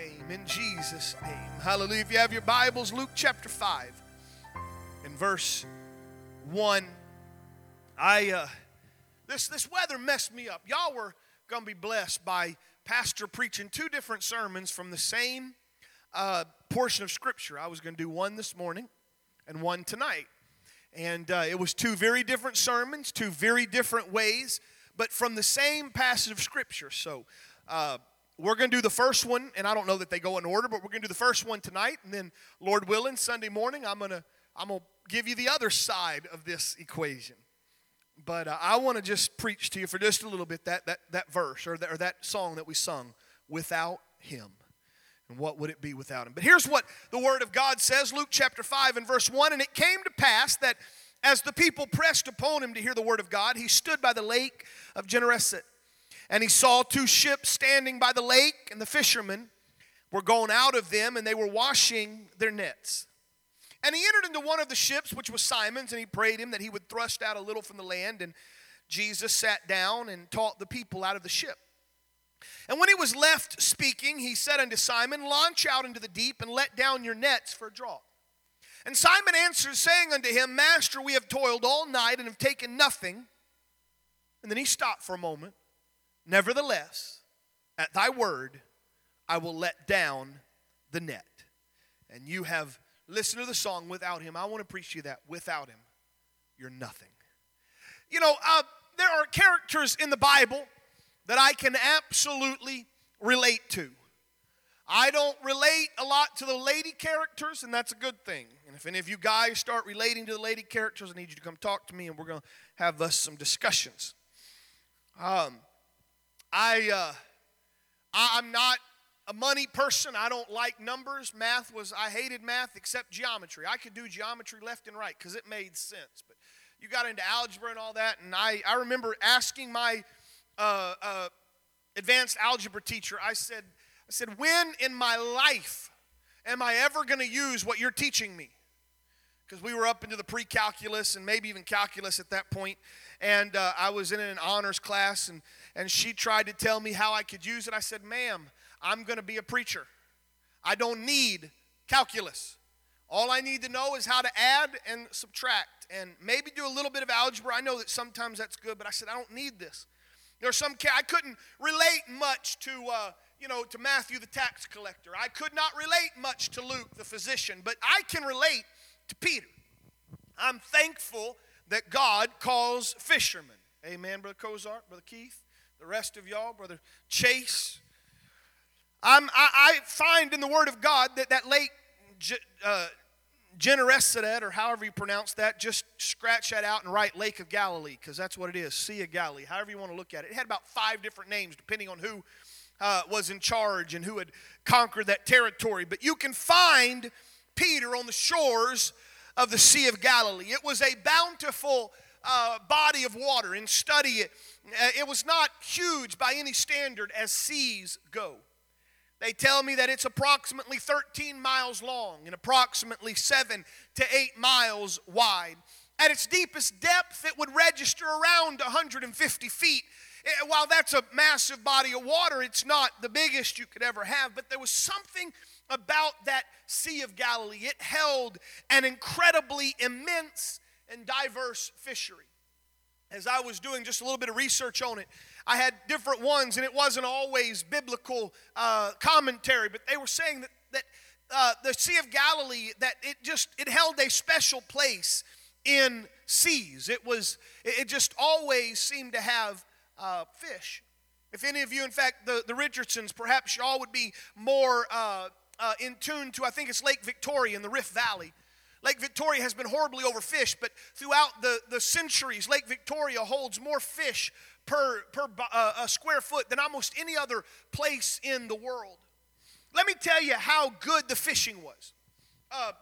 name, in Jesus' name. Hallelujah. If you have your Bibles, Luke chapter 5 in verse 1. I uh this this weather messed me up. Y'all were gonna be blessed by Pastor preaching two different sermons from the same uh, portion of Scripture. I was gonna do one this morning and one tonight. And uh, it was two very different sermons, two very different ways, but from the same passage of Scripture. So uh, we're going to do the first one, and I don't know that they go in order, but we're going to do the first one tonight, and then, Lord willing, Sunday morning, I'm going to I'm going to give you the other side of this equation. But uh, I want to just preach to you for just a little bit that that that verse or that, or that song that we sung, "Without Him." And what would it be without him? But here's what the Word of God says Luke chapter 5 and verse 1 And it came to pass that as the people pressed upon him to hear the Word of God, he stood by the lake of Gennesaret. And he saw two ships standing by the lake, and the fishermen were going out of them, and they were washing their nets. And he entered into one of the ships, which was Simon's, and he prayed him that he would thrust out a little from the land. And Jesus sat down and taught the people out of the ship. And when he was left speaking, he said unto Simon, Launch out into the deep and let down your nets for a draught. And Simon answered, saying unto him, Master, we have toiled all night and have taken nothing. And then he stopped for a moment. Nevertheless, at thy word, I will let down the net. And you have listened to the song, Without him. I want to preach you that. Without him, you're nothing. You know, uh, there are characters in the Bible that I can absolutely relate to. I don't relate a lot to the lady characters, and that's a good thing. And if any of you guys start relating to the lady characters, I need you to come talk to me, and we're going to have us some discussions. Um, I, uh, I'm not a money person. I don't like numbers. Math was, I hated math except geometry. I could do geometry left and right because it made sense. But you got into algebra and all that, and I, I remember asking my uh, uh, advanced algebra teacher, I said, I said, when in my life am I ever going to use what you're teaching me? Because we were up into the pre calculus and maybe even calculus at that point, and uh, I was in an honors class, and, and she tried to tell me how I could use it. I said, ma'am, I'm going to be a preacher. I don't need calculus. All I need to know is how to add and subtract and maybe do a little bit of algebra. I know that sometimes that's good, but I said, I don't need this. There's some I couldn't relate much to uh, you know to Matthew the tax collector. I could not relate much to Luke the physician, but I can relate to Peter. I'm thankful that God calls fishermen. Amen, brother Cozart, brother Keith, the rest of y'all, brother Chase. I'm, I, I find in the Word of God that that lake uh, or however you pronounce that, just scratch that out and write Lake of Galilee, because that's what it is, Sea of Galilee, however you want to look at it. It had about five different names, depending on who uh, was in charge and who had conquered that territory. But you can find Peter on the shores of the Sea of Galilee. It was a bountiful uh, body of water. And study it, uh, it was not huge by any standard as seas go. They tell me that it's approximately 13 miles long and approximately 7 to 8 miles wide. At its deepest depth, it would register around 150 feet. Eh, while that's a massive body of water, it's not the biggest you could ever have, but there was something about that Sea of Galilee. It held an incredibly immense and diverse fishery. As I was doing just a little bit of research on it, I had different ones, and it wasn't always biblical uh, commentary, but they were saying that, that uh, the Sea of Galilee, that it just, it held a special place in seas. It was, it just always seemed to have uh, fish. If any of you, in fact, the, the Richardsons, perhaps y'all would be more uh, uh, in tune to, I think it's Lake Victoria in the Rift Valley. Lake Victoria has been horribly overfished, but throughout the, the centuries, Lake Victoria holds more fish per, per uh, square foot than almost any other place in the world. Let me tell you how good the fishing was. Uh,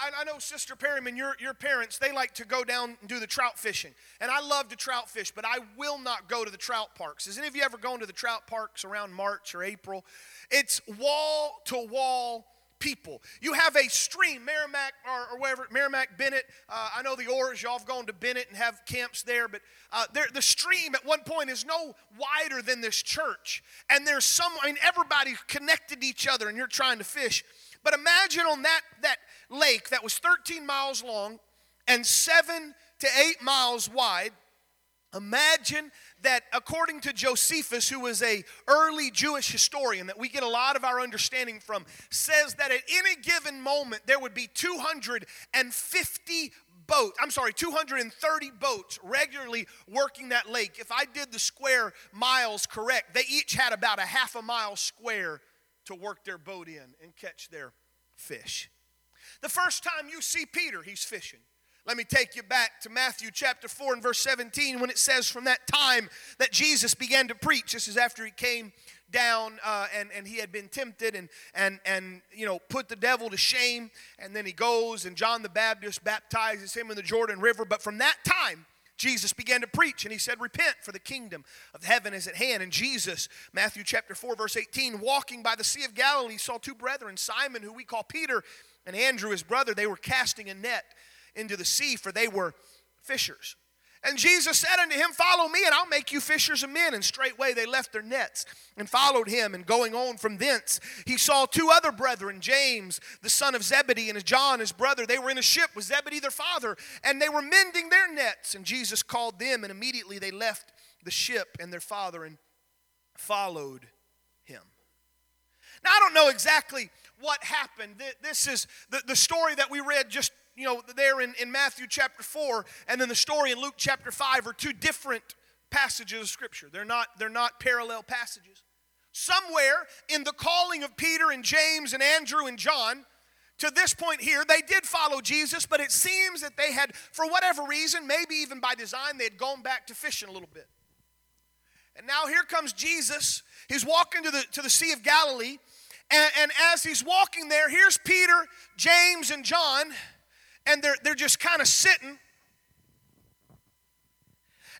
I, I, know Sister Perryman, your, your parents, they like to go down and do the trout fishing. And I love to trout fish, but I will not go to the trout parks. Has any of you ever gone to the trout parks around March or April? It's wall to wall people. You have a stream, Maramec or, or wherever, Maramec, Bennett. Uh, I know the Oars, y'all have gone to Bennett and have camps there, but uh, the stream at one point is no wider than this church. And there's some, I mean, everybody's connected to each other and you're trying to fish. But imagine on that, that lake that was 13 miles long and seven to eight miles wide. Imagine that according to Josephus, who was a early Jewish historian that we get a lot of our understanding from, says that at any given moment there would be 250 boats, I'm sorry, 230 boats regularly working that lake. If I did the square miles correct, they each had about a half a mile square to work their boat in and catch their fish. The first time you see Peter, he's fishing. Let me take you back to Matthew chapter 4 and verse 17 when it says, From that time that Jesus began to preach, this is after he came down uh, and, and he had been tempted and, and, and, you know, put the devil to shame. And then he goes and John the Baptist baptizes him in the Jordan River. But from that time, Jesus began to preach and he said, Repent, for the kingdom of heaven is at hand. And Jesus, Matthew chapter 4, verse 18, walking by the Sea of Galilee, saw two brethren, Simon, who we call Peter, and Andrew, his brother. They were casting a net into the sea, for they were fishers. And Jesus said unto him, Follow me, and I'll make you fishers of men. And straightway they left their nets and followed him. And going on from thence, he saw two other brethren, James, the son of Zebedee, and John, his brother. They were in a ship with Zebedee, their father, and they were mending their nets. And Jesus called them, and immediately they left the ship and their father and followed him. Now, I don't know exactly what happened. This is the, the story that we read just you know, there in, in Matthew chapter 4 and then the story in Luke chapter 5 are two different passages of Scripture. They're not, they're not parallel passages. Somewhere in the calling of Peter and James and Andrew and John, to this point here, they did follow Jesus, but it seems that they had, for whatever reason, maybe even by design, they had gone back to fishing a little bit. And now here comes Jesus. He's walking to the, to the Sea of Galilee. And, and as he's walking there, here's Peter, James, and John and they're, they're just kind of sitting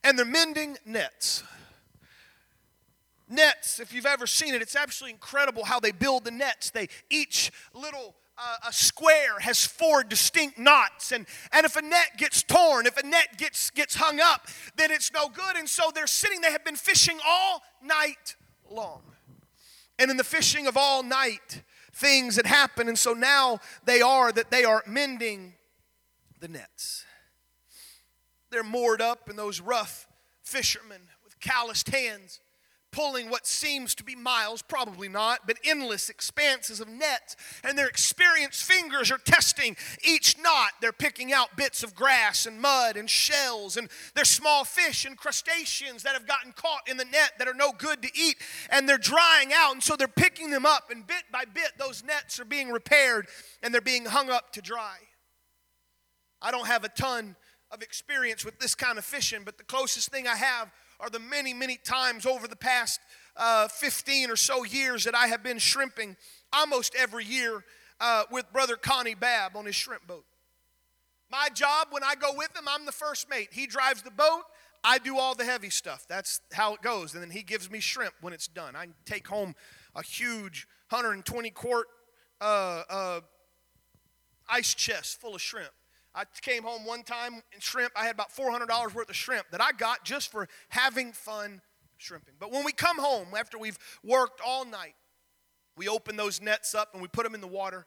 and they're mending nets. Nets, if you've ever seen it, it's absolutely incredible how they build the nets. They each little uh, a square has four distinct knots and, and if a net gets torn if a net gets gets hung up then it's no good and so they're sitting they have been fishing all night long and in the fishing of all night things had happened and so now they are that they are mending the nets. They're moored up, and those rough fishermen with calloused hands pulling what seems to be miles, probably not, but endless expanses of nets. And their experienced fingers are testing each knot. They're picking out bits of grass and mud and shells, and there's small fish and crustaceans that have gotten caught in the net that are no good to eat, and they're drying out. And so they're picking them up, and bit by bit, those nets are being repaired and they're being hung up to dry. I don't have a ton of experience with this kind of fishing, but the closest thing I have are the many, many times over the past uh, 15 or so years that I have been shrimping almost every year uh, with Brother Connie Babb on his shrimp boat. My job when I go with him, I'm the first mate. He drives the boat, I do all the heavy stuff. That's how it goes. And then he gives me shrimp when it's done. I take home a huge 120 quart uh, uh, ice chest full of shrimp. I came home one time in shrimp. I had about $400 worth of shrimp that I got just for having fun shrimping. But when we come home after we've worked all night, we open those nets up and we put them in the water,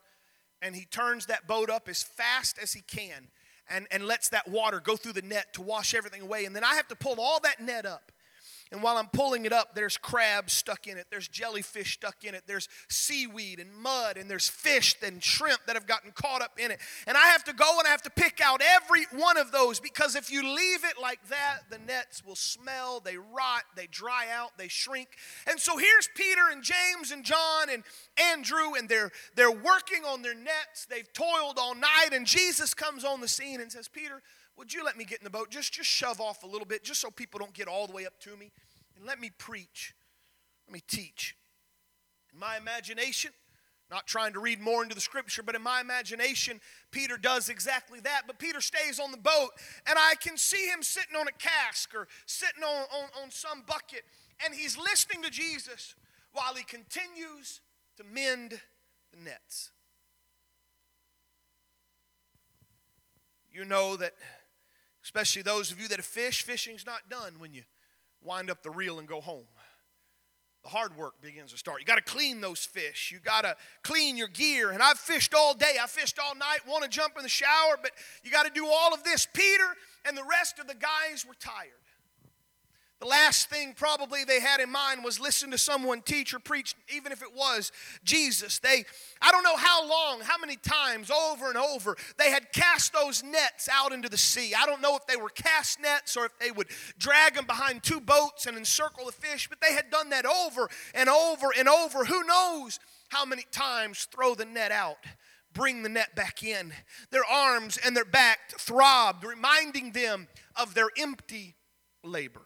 and he turns that boat up as fast as he can and, and lets that water go through the net to wash everything away. And then I have to pull all that net up and while I'm pulling it up, there's crabs stuck in it, there's jellyfish stuck in it, there's seaweed and mud, and there's fish and shrimp that have gotten caught up in it. And I have to go and I have to pick out every one of those because if you leave it like that, the nets will smell, they rot, they dry out, they shrink. And so here's Peter and James and John and Andrew, and they're, they're working on their nets. They've toiled all night, and Jesus comes on the scene and says, Peter, would you let me get in the boat? Just, just shove off a little bit, just so people don't get all the way up to me. And let me preach. Let me teach. In my imagination, not trying to read more into the scripture, but in my imagination, Peter does exactly that. But Peter stays on the boat, and I can see him sitting on a cask or sitting on, on, on some bucket, and he's listening to Jesus while he continues to mend the nets. You know that especially those of you that have fishing's not done when you wind up the reel and go home. The hard work begins to start. You got to clean those fish. You got to clean your gear. And I've fished all day. I fished all night, want to jump in the shower, but you got to do all of this. Peter and the rest of the guys were tired. The last thing probably they had in mind was listen to someone teach or preach, even if it was Jesus. They, I don't know how long, how many times over and over, they had cast those nets out into the sea. I don't know if they were cast nets or if they would drag them behind two boats and encircle the fish, but they had done that over and over and over. Who knows how many times throw the net out? Bring the net back in. Their arms and their back throbbed, reminding them of their empty labor.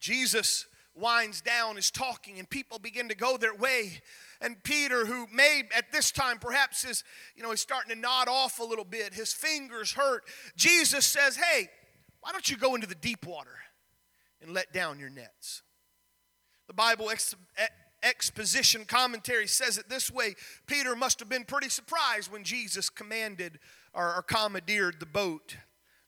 Jesus winds down, is talking, and people begin to go their way. And Peter, who may at this time perhaps is, you know, he's starting to nod off a little bit, his fingers hurt. Jesus says, Hey, why don't you go into the deep water and let down your nets? The Bible ex- exposition commentary says it this way Peter must have been pretty surprised when Jesus commanded or, or commandeered the boat.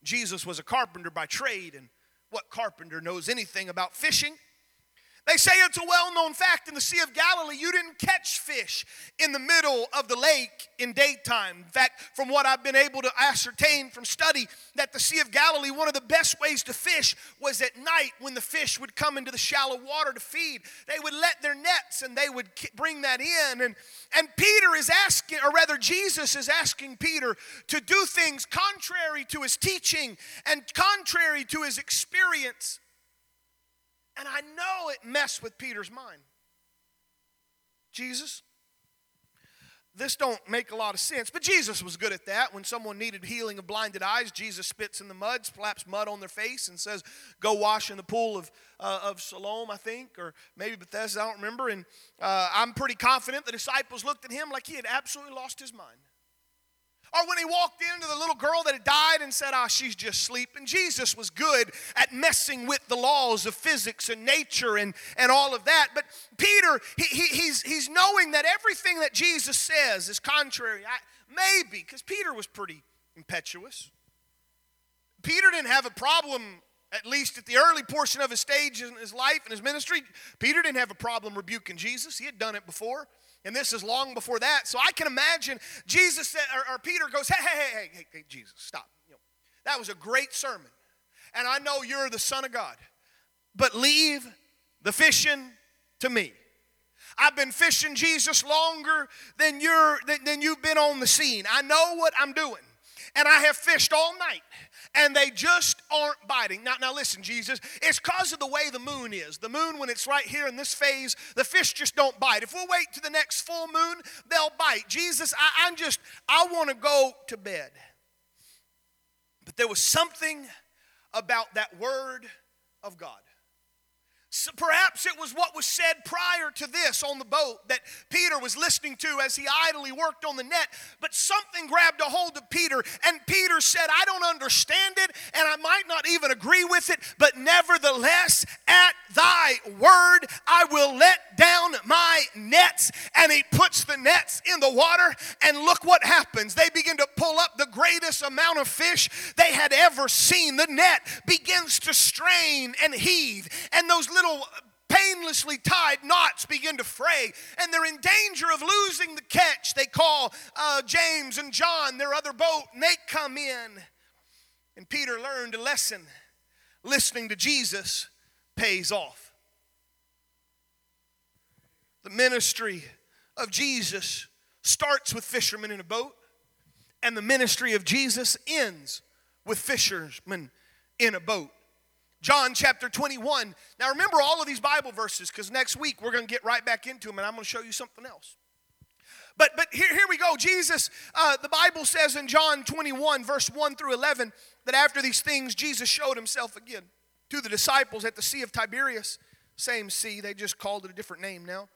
Jesus was a carpenter by trade, and what carpenter knows anything about fishing? They say it's a well known fact in the Sea of Galilee, you didn't catch fish in the middle of the lake in daytime. In fact, from what I've been able to ascertain from study, that the Sea of Galilee, one of the best ways to fish was at night when the fish would come into the shallow water to feed. They would let their nets and they would bring that in. And, and Peter is asking, or rather, Jesus is asking Peter to do things contrary to his teaching and contrary to his experience. And I know it messed with Peter's mind. Jesus, this don't make a lot of sense. But Jesus was good at that. When someone needed healing of blinded eyes, Jesus spits in the mud, slaps mud on their face, and says, "Go wash in the pool of uh, of Siloam, I think, or maybe Bethesda. I don't remember." And uh, I'm pretty confident the disciples looked at him like he had absolutely lost his mind. Or when he walked into the little girl that had died and said, Ah, oh, she's just sleeping. Jesus was good at messing with the laws of physics and nature and, and all of that. But Peter, he, he, he's, he's knowing that everything that Jesus says is contrary. I, maybe, because Peter was pretty impetuous. Peter didn't have a problem, at least at the early portion of his stage in his life and his ministry. Peter didn't have a problem rebuking Jesus, he had done it before. And this is long before that. So I can imagine Jesus said, or, or Peter goes, hey, hey, hey, hey, hey, Jesus, stop. You know, that was a great sermon. And I know you're the Son of God. But leave the fishing to me. I've been fishing Jesus longer than you're than, than you've been on the scene. I know what I'm doing. And I have fished all night and they just aren't biting. Now, now listen, Jesus, it's because of the way the moon is. The moon, when it's right here in this phase, the fish just don't bite. If we'll wait to the next full moon, they'll bite. Jesus, I, I'm just, I want to go to bed. But there was something about that word of God. So perhaps it was what was said prior to this on the boat that Peter was listening to as he idly worked on the net. But something grabbed a hold of Peter, and Peter said, I don't understand it, and I might not even agree with it, but nevertheless, at thy word, I will let down my nets. And he puts the nets in the water, and look what happens. They begin to pull up the greatest amount of fish they had ever seen. The net begins to strain and heave, and those little painlessly tied knots begin to fray, and they're in danger of losing the catch. They call uh, James and John, their other boat, and they come in. And Peter learned a lesson. Listening to Jesus pays off. The ministry of Jesus starts with fishermen in a boat, and the ministry of Jesus ends with fishermen in a boat. John chapter 21. Now remember all of these Bible verses because next week we're going to get right back into them and I'm going to show you something else. But, but here, here we go. Jesus, uh, the Bible says in John 21, verse 1 through 11, that after these things, Jesus showed himself again to the disciples at the Sea of Tiberias. Same sea, they just called it a different name now.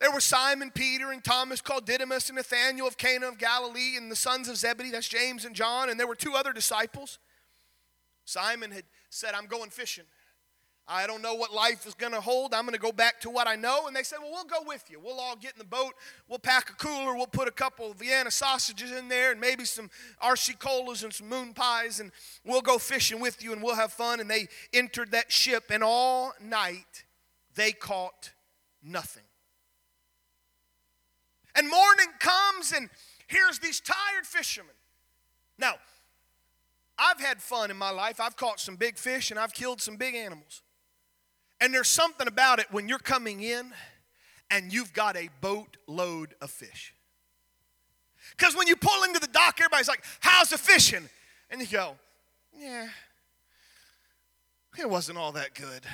There were Simon, Peter, and Thomas called Didymus, and Nathanael of Cana of Galilee, and the sons of Zebedee, that's James and John, and there were two other disciples. Simon had said, I'm going fishing. I don't know what life is going to hold. I'm going to go back to what I know. And they said, Well, we'll go with you. We'll all get in the boat. We'll pack a cooler. We'll put a couple of Vienna sausages in there and maybe some RC colas and some moon pies. And we'll go fishing with you and we'll have fun. And they entered that ship. And all night they caught nothing. And morning comes and here's these tired fishermen. Now, I've had fun in my life. I've caught some big fish and I've killed some big animals. And there's something about it when you're coming in and you've got a boatload of fish. Because when you pull into the dock, everybody's like, How's the fishing? And you go, Yeah, it wasn't all that good.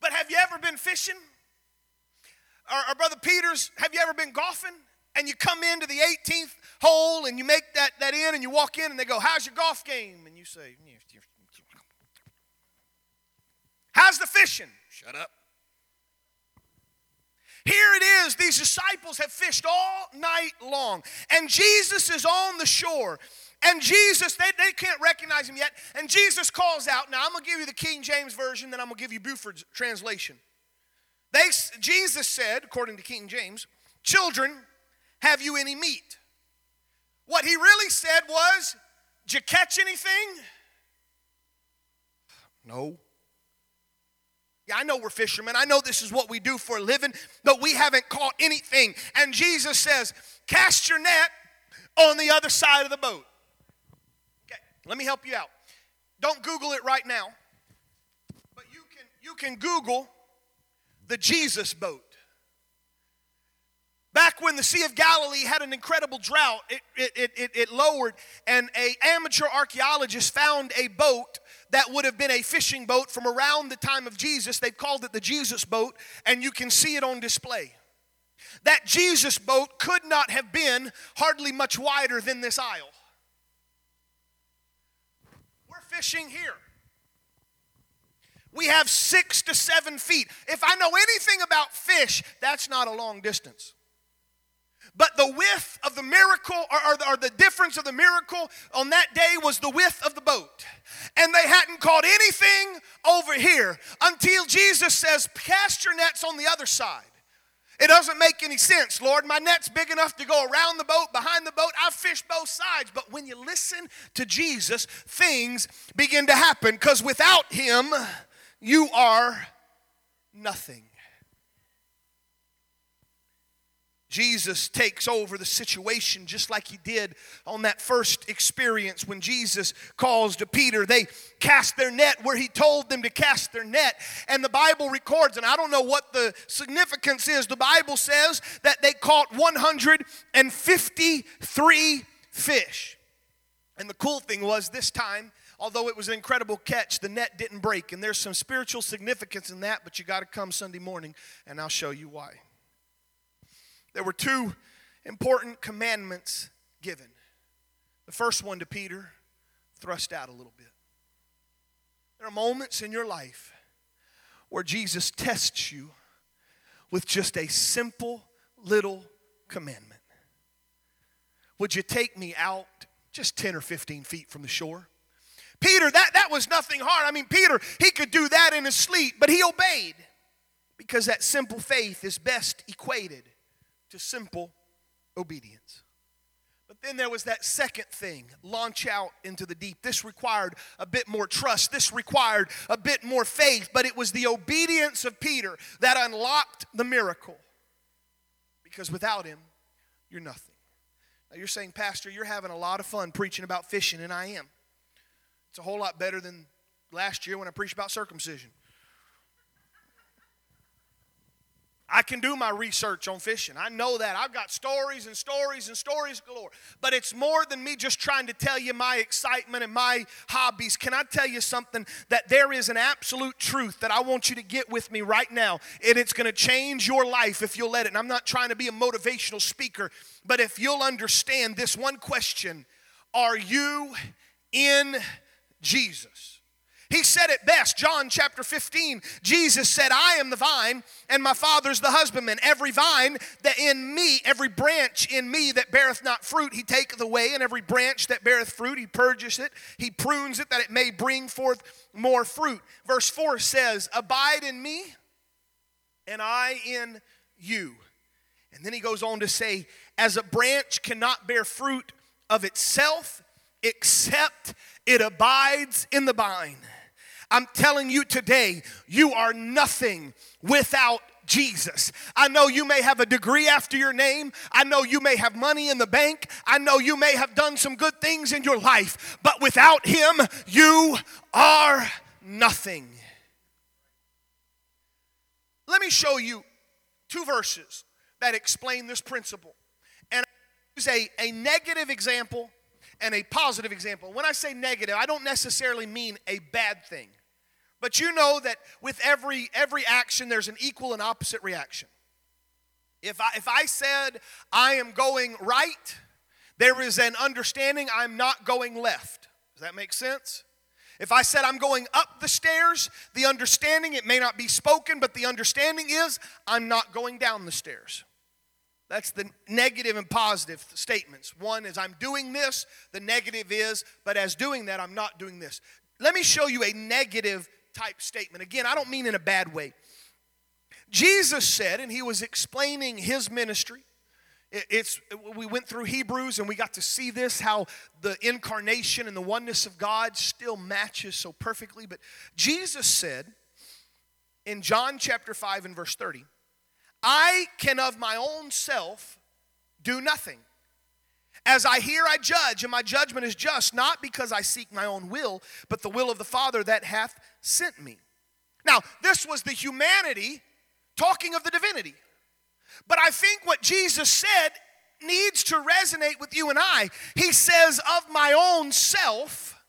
But have you ever been fishing? Our, or Brother Peters, have you ever been golfing? And you come into the 18th hole and you make that, that in and you walk in and they go, How's your golf game? And you say, How's the fishing? Shut up. Here it is. These disciples have fished all night long, and Jesus is on the shore. And Jesus, they, they can't recognize him yet. And Jesus calls out. Now, I'm going to give you the King James Version, then I'm going to give you Buford's translation. They, Jesus said, according to King James, Children, have you any meat? What he really said was, Did you catch anything? No. Yeah, I know we're fishermen. I know this is what we do for a living, but we haven't caught anything. And Jesus says, Cast your net on the other side of the boat. Okay, let me help you out. Don't Google it right now, but you can, you can Google the Jesus boat. Back when the Sea of Galilee had an incredible drought, it, it, it, it, lowered, and a amateur archaeologist found a boat that would have been a fishing boat from around the time of Jesus. They called it the Jesus boat, and you can see it on display. That Jesus boat could not have been hardly much wider than this aisle. We're fishing here. We have six to seven feet. If I know anything about fish, that's not a long distance. But the width of the miracle, or, or, the, or, the, difference of the miracle on that day was the width of the boat. And they hadn't caught anything over here until Jesus says, Cast your nets on the other side. It doesn't make any sense, Lord. My net's big enough to go around the boat, behind the boat. I've fished both sides. But when you listen to Jesus, things begin to happen because without Him, you are nothing. Jesus takes over the situation just like he did on that first experience when Jesus calls to Peter. They cast their net where he told them to cast their net. And the Bible records, and I don't know what the significance is, the Bible says that they caught 153 fish. And the cool thing was this time, although it was an incredible catch, the net didn't break. And there's some spiritual significance in that, but you got to come Sunday morning and I'll show you why there were two important commandments given. The first one to Peter, thrust out a little bit. There are moments in your life where Jesus tests you with just a simple little commandment. Would you take me out just 10 or 15 feet from the shore? Peter, that, that was nothing hard. I mean, Peter, he could do that in his sleep, but he obeyed because that simple faith is best equated to simple obedience. But then there was that second thing launch out into the deep. This required a bit more trust. This required a bit more faith, but it was the obedience of Peter that unlocked the miracle. Because without him, you're nothing. Now you're saying, Pastor, you're having a lot of fun preaching about fishing, and I am. It's a whole lot better than last year when I preached about circumcision. I can do my research on fishing. I know that. I've got stories and stories and stories galore. But it's more than me just trying to tell you my excitement and my hobbies. Can I tell you something? That there is an absolute truth that I want you to get with me right now. And it's going to change your life if you'll let it. And I'm not trying to be a motivational speaker, but if you'll understand this one question Are you in Jesus? He said it best, John chapter 15. Jesus said, I am the vine, and my Father's the husbandman. Every vine that in me, every branch in me that beareth not fruit, he taketh away, and every branch that beareth fruit, he purges it, he prunes it, that it may bring forth more fruit. Verse 4 says, Abide in me, and I in you. And then he goes on to say, As a branch cannot bear fruit of itself, except it abides in the vine. I'm telling you today, you are nothing without Jesus. I know you may have a degree after your name. I know you may have money in the bank. I know you may have done some good things in your life. But without Him, you are nothing. Let me show you two verses that explain this principle. And I use a, a negative example and a positive example. When I say negative, I don't necessarily mean a bad thing. But you know that with every every action there's an equal and opposite reaction. If I if I said I am going right, there is an understanding I'm not going left. Does that make sense? If I said I'm going up the stairs, the understanding, it may not be spoken, but the understanding is I'm not going down the stairs. That's the negative and positive statements. One is I'm doing this, the negative is, but as doing that, I'm not doing this. Let me show you a negative type statement. Again, I don't mean in a bad way. Jesus said, and he was explaining his ministry. It's we went through Hebrews and we got to see this how the incarnation and the oneness of God still matches so perfectly. But Jesus said in John chapter 5 and verse 30, I can of my own self do nothing. As I hear, I judge, and my judgment is just, not because I seek my own will, but the will of the Father that hath sent me. Now, this was the humanity talking of the divinity. But I think what Jesus said needs to resonate with you and I. He says, Of my own self,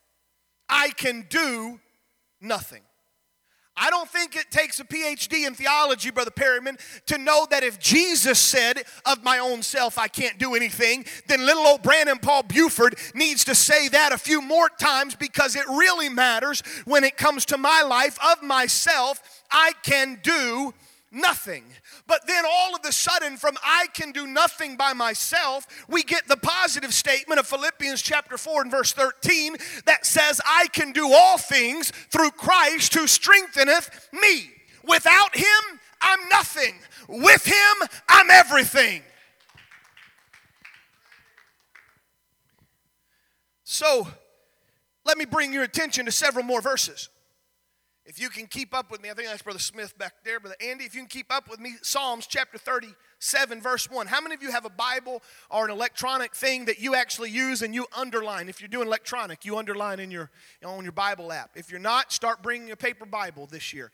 I can do nothing. I don't think it takes a PhD in theology, Brother Perryman, to know that if Jesus said, Of my own self, I can't do anything, then little old Brandon Paul Buford needs to say that a few more times because it really matters when it comes to my life. Of myself, I can do nothing. But then all of a sudden, from I can do nothing by myself, we get the positive statement of Philippians chapter 4 and verse 13 that says, I can do all things through Christ who strengtheneth me. Without him, I'm nothing. With him, I'm everything. So, let me bring your attention to several more verses. If you can keep up with me, I think that's Brother Smith back there. Brother Andy, if you can keep up with me, Psalms chapter 37, verse 1. How many of you have a Bible or an electronic thing that you actually use and you underline? If you're doing electronic, you underline in your, on your Bible app. If you're not, start bringing a paper Bible this year.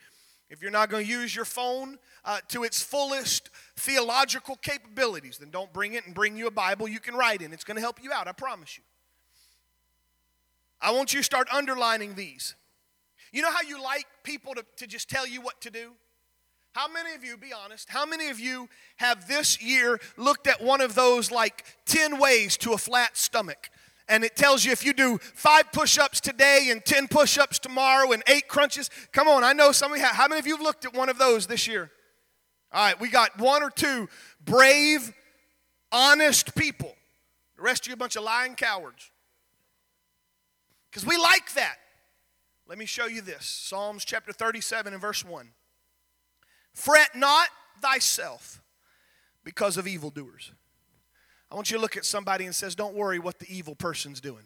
If you're not going to use your phone uh, to its fullest theological capabilities, then don't bring it and bring you a Bible you can write in. It's going to help you out, I promise you. I want you to start underlining these. You know how you like people to, to just tell you what to do? How many of you, be honest, how many of you have this year looked at one of those like 10 ways to a flat stomach? And it tells you if you do five push ups today and 10 push ups tomorrow and eight crunches. Come on, I know some of you have. How many of you have looked at one of those this year? All right, we got one or two brave, honest people. The rest of you a bunch of lying cowards. Because we like that. Let me show you this Psalms chapter 37 and verse 1. Fret not thyself because of evildoers. I want you to look at somebody and says, Don't worry what the evil person's doing.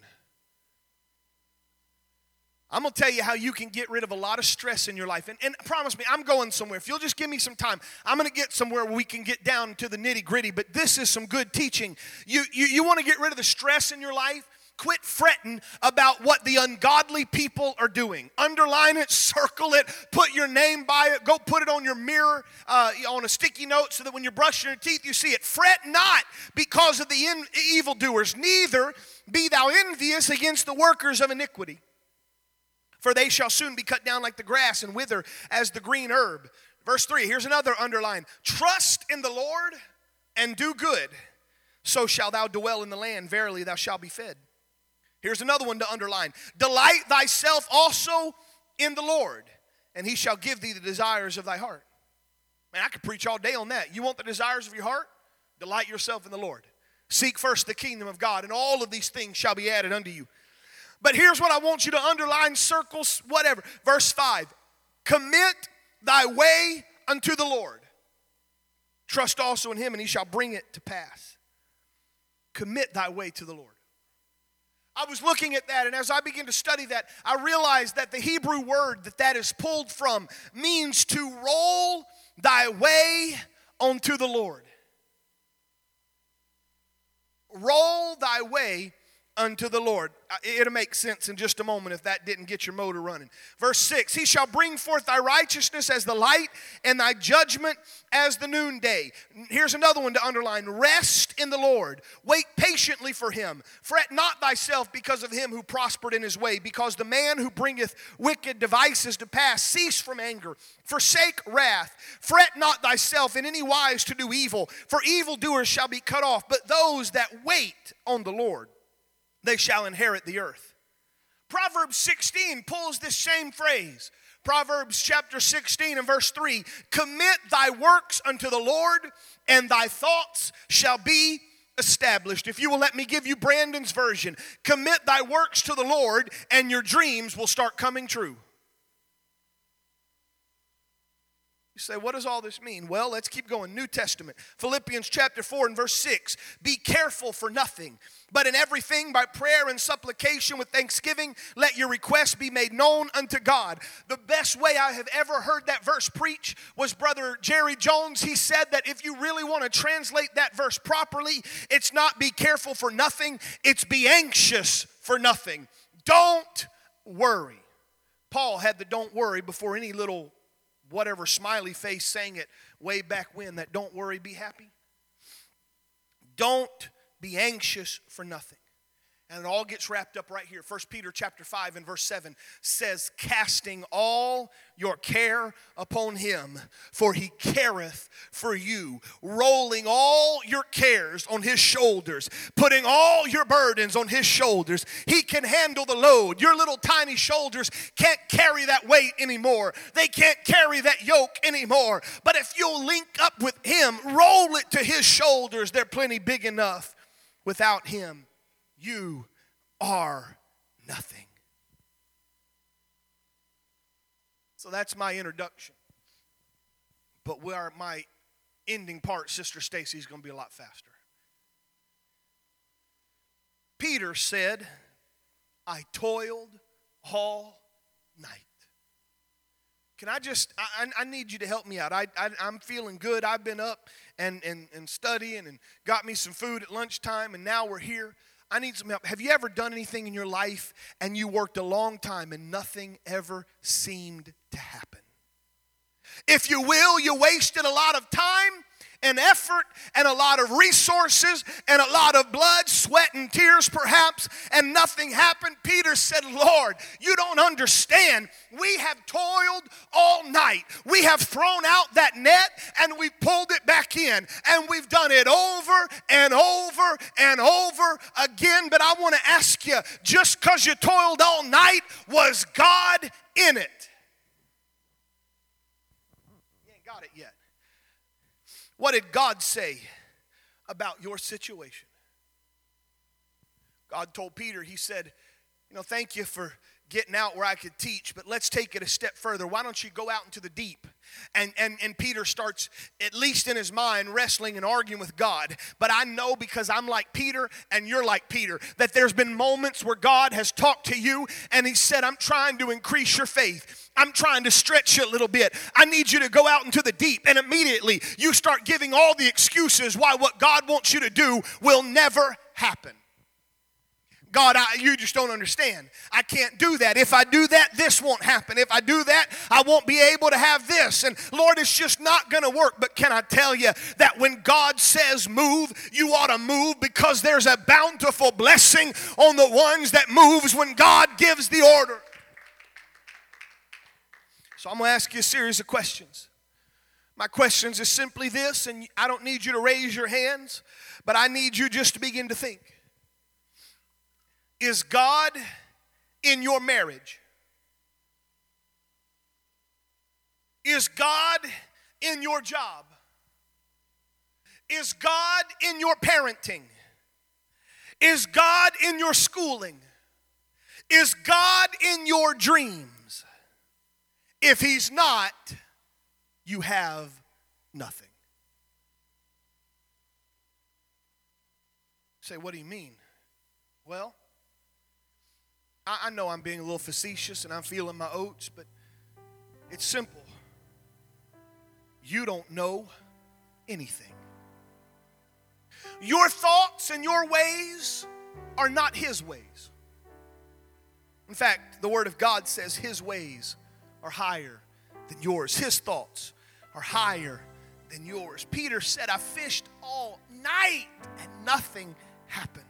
I'm going to tell you how you can get rid of a lot of stress in your life. And, and promise me, I'm going somewhere. If you'll just give me some time, I'm going to get somewhere where we can get down to the nitty gritty. But this is some good teaching. You, you, you want to get rid of the stress in your life? Quit fretting about what the ungodly people are doing. Underline it, circle it, put your name by it, go put it on your mirror uh, on a sticky note so that when you're brushing your teeth, you see it. Fret not because of the in- evildoers, neither be thou envious against the workers of iniquity. For they shall soon be cut down like the grass and wither as the green herb. Verse 3, here's another underline Trust in the Lord and do good, so shall thou dwell in the land. Verily, thou shalt be fed. Here's another one to underline Delight thyself also in the Lord, and he shall give thee the desires of thy heart. Man, I could preach all day on that. You want the desires of your heart? Delight yourself in the Lord. Seek first the kingdom of God, and all of these things shall be added unto you. But here's what I want you to underline, circles, whatever. Verse 5 Commit thy way unto the Lord. Trust also in him, and he shall bring it to pass. Commit thy way to the Lord. I was looking at that, and as I began to study that, I realized that the Hebrew word that that is pulled from means to roll thy way unto the Lord. Roll thy way unto the Lord. It'll make sense in just a moment if that didn't get your motor running. Verse 6 He shall bring forth thy righteousness as the light and thy judgment as the noonday. Here's another one to underline Rest in the Lord. Wait patiently for him. Fret not thyself because of him who prospered in his way, because the man who bringeth wicked devices to pass. Cease from anger, forsake wrath. Fret not thyself in any wise to do evil, for evildoers shall be cut off, but those that wait on the Lord they shall inherit the earth. Proverbs 16 pulls this same phrase. Proverbs chapter 16 and verse 3 Commit thy works unto the Lord, and thy thoughts shall be established. If you will let me give you Brandon's version, commit thy works to the Lord, and your dreams will start coming true. You say, what does all this mean? Well, let's keep going. New Testament, Philippians chapter 4 and verse 6. Be careful for nothing, but in everything by prayer and supplication with thanksgiving, let your requests be made known unto God. The best way I have ever heard that verse preach was Brother Jerry Jones. He said that if you really want to translate that verse properly, it's not be careful for nothing, it's be anxious for nothing. Don't worry. Paul had the don't worry before any little whatever smiley face sang it way back when that don't worry, be happy. Don't be anxious for nothing. And it all gets wrapped up right here. 1 Peter chapter 5 and verse 7 says, Casting all your care upon him, for he careth for you, rolling all your cares on his shoulders, putting all your burdens on his shoulders. He can handle the load. Your little tiny shoulders can't carry that weight anymore. They can't carry that yoke anymore. But if you'll link up with him, roll it to his shoulders, they're plenty big enough without him you are nothing. So that's my introduction. But where my ending part, Sister Stacy, is going to be a lot faster. Peter said, I toiled all night. Can I just, I, I need you to help me out. I, I, am feeling good. I've been up and, and, and studying and got me some food at lunchtime, and now we're here. I need some help. Have you ever done anything in your life and you worked a long time and nothing ever seemed to happen? If you will, you wasted a lot of time and effort and a lot of resources and a lot of blood, sweat, and tears, perhaps, and nothing happened. Peter said, Lord, you don't understand. We have toiled all night. We have thrown out that net and we pulled it back in. And we've done it over and over and over again. But I want to ask you just because you toiled all night, was God in it? You ain't got it yet. What did God say about your situation? God told Peter, He said, You know, thank you for getting out where I could teach, but let's take it a step further. Why don't you go out into the deep? And, and, and Peter starts, at least in his mind, wrestling and arguing with God. But I know because I'm like Peter and you're like Peter that there's been moments where God has talked to you and He said, I'm trying to increase your faith. I'm trying to stretch you a little bit. I need you to go out into the deep. And immediately you start giving all the excuses why what God wants you to do will never happen. God, I, you just don't understand. I can't do that. If I do that, this won't happen. If I do that, I won't be able to have this. And Lord, it's just not going to work. But can I tell you that when God says move, you ought to move because there's a bountiful blessing on the ones that moves when God gives the order. So I'm going to ask you a series of questions. My questions is simply this, and I don't need you to raise your hands, but I need you just to begin to think. Is God in your marriage? Is God in your job? Is God in your parenting? Is God in your schooling? Is God in your dreams? If He's not, you have nothing. say, what do you mean? Well, I, I know I'm being a little facetious and I'm feeling my oats, but it's simple. You don't know anything. Your thoughts and your ways are not His ways. In fact, the Word of God says His ways are higher than yours, His thoughts are higher than yours. Peter said, I fished all night and nothing happened.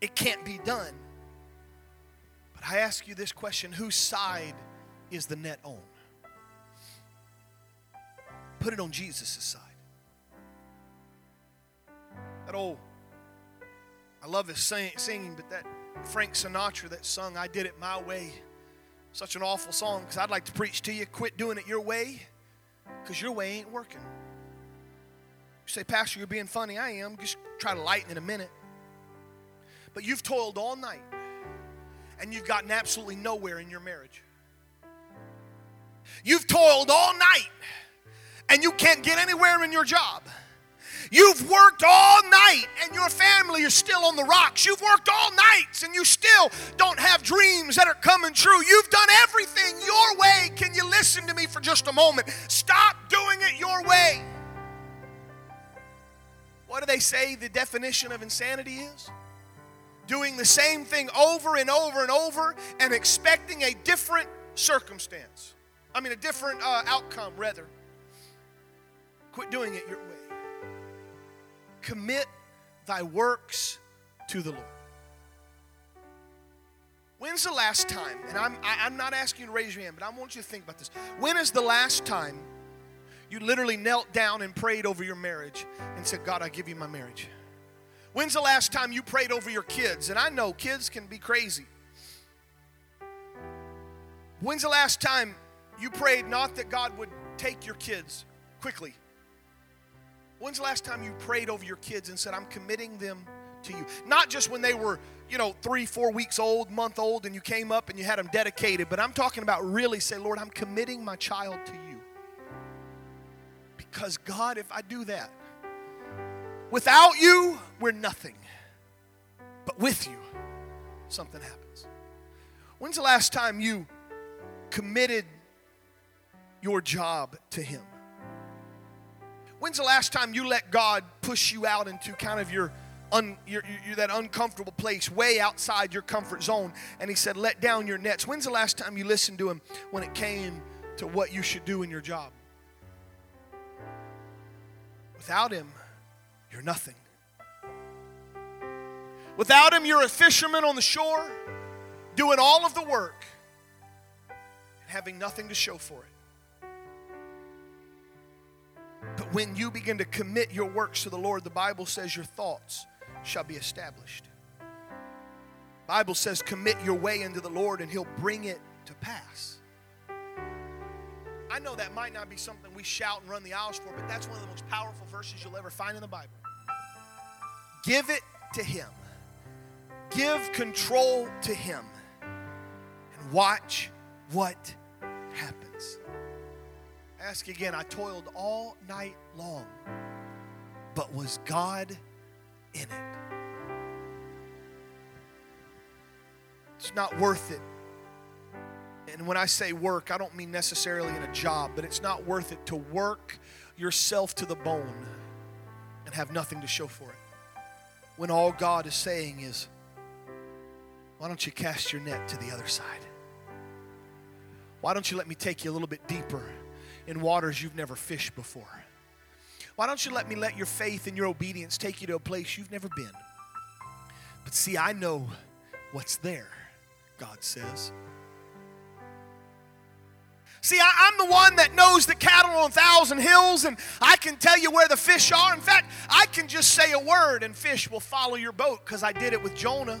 It can't be done. I ask you this question whose side is the net on? Put it on Jesus' side. That old, I love his sing, singing, but that Frank Sinatra that sung, I Did It My Way, such an awful song because I'd like to preach to you quit doing it your way because your way ain't working. You say, Pastor, you're being funny. I am. Just try to lighten in a minute. But you've toiled all night and you've gotten absolutely nowhere in your marriage. You've toiled all night and you can't get anywhere in your job. You've worked all night and your family is still on the rocks. You've worked all nights and you still don't have dreams that are coming true. You've done everything your way. Can you listen to me for just a moment? Stop doing it your way. What do they say the definition of insanity is? Doing the same thing over and over and over and expecting a different circumstance. I mean, a different uh, outcome, rather. Quit doing it your way. Commit thy works to the Lord. When's the last time, and I'm, I, am i am not asking you to raise your hand, but I want you to think about this. When is the last time you literally knelt down and prayed over your marriage and said, God, I give you my marriage? When's the last time you prayed over your kids? And I know kids can be crazy. When's the last time you prayed not that God would take your kids quickly? When's the last time you prayed over your kids and said, I'm committing them to you? Not just when they were, you know, three, four weeks old, month old, and you came up and you had them dedicated, but I'm talking about really say, Lord, I'm committing my child to you. Because, God, if I do that, without you, we're nothing. But with you, something happens. When's the last time you committed your job to Him? When's the last time you let God push you out into kind of your, un, your, your, that uncomfortable place, way outside your comfort zone, and He said, "Let down your nets." When's the last time you listened to Him when it came to what you should do in your job? Without Him, you're nothing. Without Him, you're a fisherman on the shore, doing all of the work, and having nothing to show for it. But when you begin to commit your works to the Lord, the Bible says your thoughts shall be established. Bible says commit your way into the Lord and he'll bring it to pass. I know that might not be something we shout and run the aisles for, but that's one of the most powerful verses you'll ever find in the Bible. Give it to him. Give control to him and watch what happens. Ask again. I toiled all night long, but was God in it? It's not worth it. And when I say work, I don't mean necessarily in a job, but it's not worth it to work yourself to the bone and have nothing to show for it. When all God is saying is, why don't you cast your net to the other side? Why don't you let me take you a little bit deeper? in waters you've never fished before? Why don't you let me let your faith and your obedience take you to a place you've never been? But see, I know what's there, God says. See, I, am the one that knows the cattle on a thousand hills, and I can tell you where the fish are. In fact, I can just say a word, and fish will follow your boat because I did it with Jonah.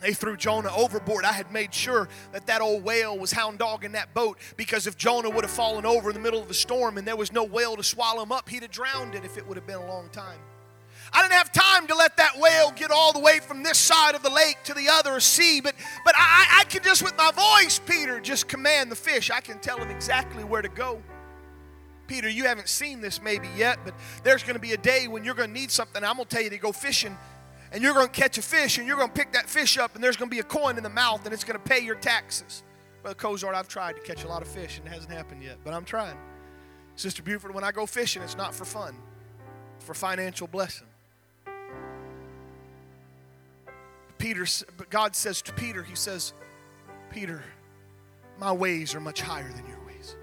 they threw Jonah overboard. I had made sure that that old whale was hound dogging that boat because if Jonah would have fallen over in the middle of a storm and there was no whale to swallow him up, he'd have drowned it if it would have been a long time. I didn't have time to let that whale get all the way from this side of the lake to the other sea, but but I, I can just with my voice, Peter, just command the fish. I can tell him exactly where to go. Peter, you haven't seen this maybe yet, but there's going to be a day when you're going to need something. I'm going to tell you to go fishing and you're going to catch a fish and you're going to pick that fish up and there's going to be a coin in the mouth and it's going to pay your taxes. Well, Cozart, I've tried to catch a lot of fish and it hasn't happened yet, but I'm trying. Sister Buford, when I go fishing, it's not for fun, it's for financial blessing. Peter, but God says to Peter, He says, Peter, my ways are much higher than your ways.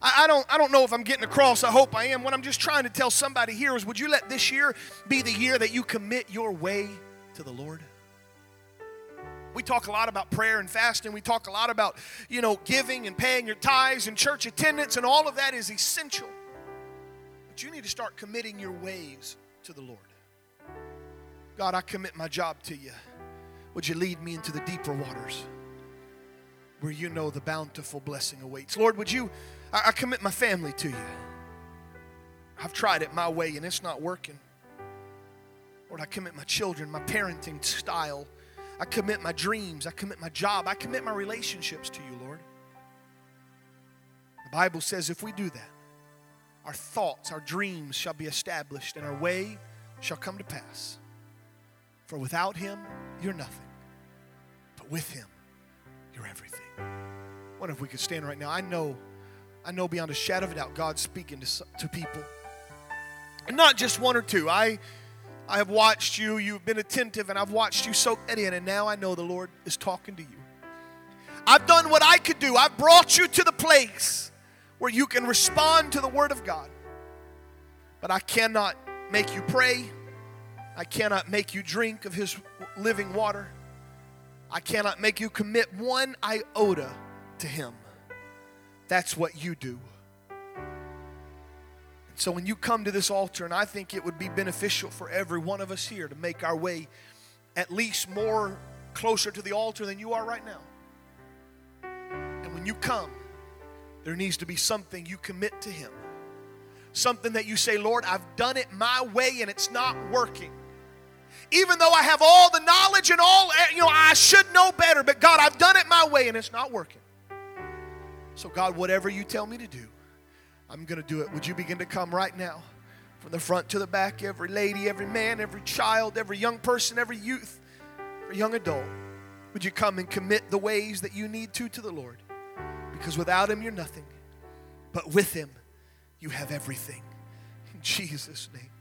I, I, don't, I don't know if I'm getting across. I hope I am. What I'm just trying to tell somebody here is would you let this year be the year that you commit your way to the Lord? We talk a lot about prayer and fasting. We talk a lot about, you know, giving and paying your tithes and church attendance, and all of that is essential. But you need to start committing your ways to the Lord. God, I commit my job to you. Would you lead me into the deeper waters where you know the bountiful blessing awaits? Lord, would you, I, I commit my family to you. I've tried it my way and it's not working. Lord, I commit my children, my parenting style. I commit my dreams. I commit my job. I commit my relationships to you, Lord. The Bible says if we do that, our thoughts, our dreams shall be established, and our way shall come to pass. For without him, you're nothing. But with him, you're everything. I wonder if we could stand right now. I know, I know beyond a shadow of a doubt, God's speaking to, to people. And not just one or two. I I have watched you, you've been attentive, and I've watched you soak that in, and now I know the Lord is talking to you. I've done what I could do. I've brought you to the place where you can respond to the Word of God. But I cannot make you pray. I cannot make you drink of his living water. I cannot make you commit one iota to him. That's what you do. So when you come to this altar, and I think it would be beneficial for every one of us here to make our way at least more closer to the altar than you are right now. And when you come, there needs to be something you commit to Him. Something that you say, Lord, I've done it my way and it's not working even though I have all the knowledge and all, eh, you know, I should know better, but God, I've done it my way and it's not working. So, God, whatever you tell me to do, I'm going to do it. Would you begin to come right now? From the front to the back, every lady, every man, every child, every young person, every youth, every young adult. Would you come and commit the ways that you need to to the Lord? Because without Him, you're nothing. But with Him, you have everything. In Jesus' name.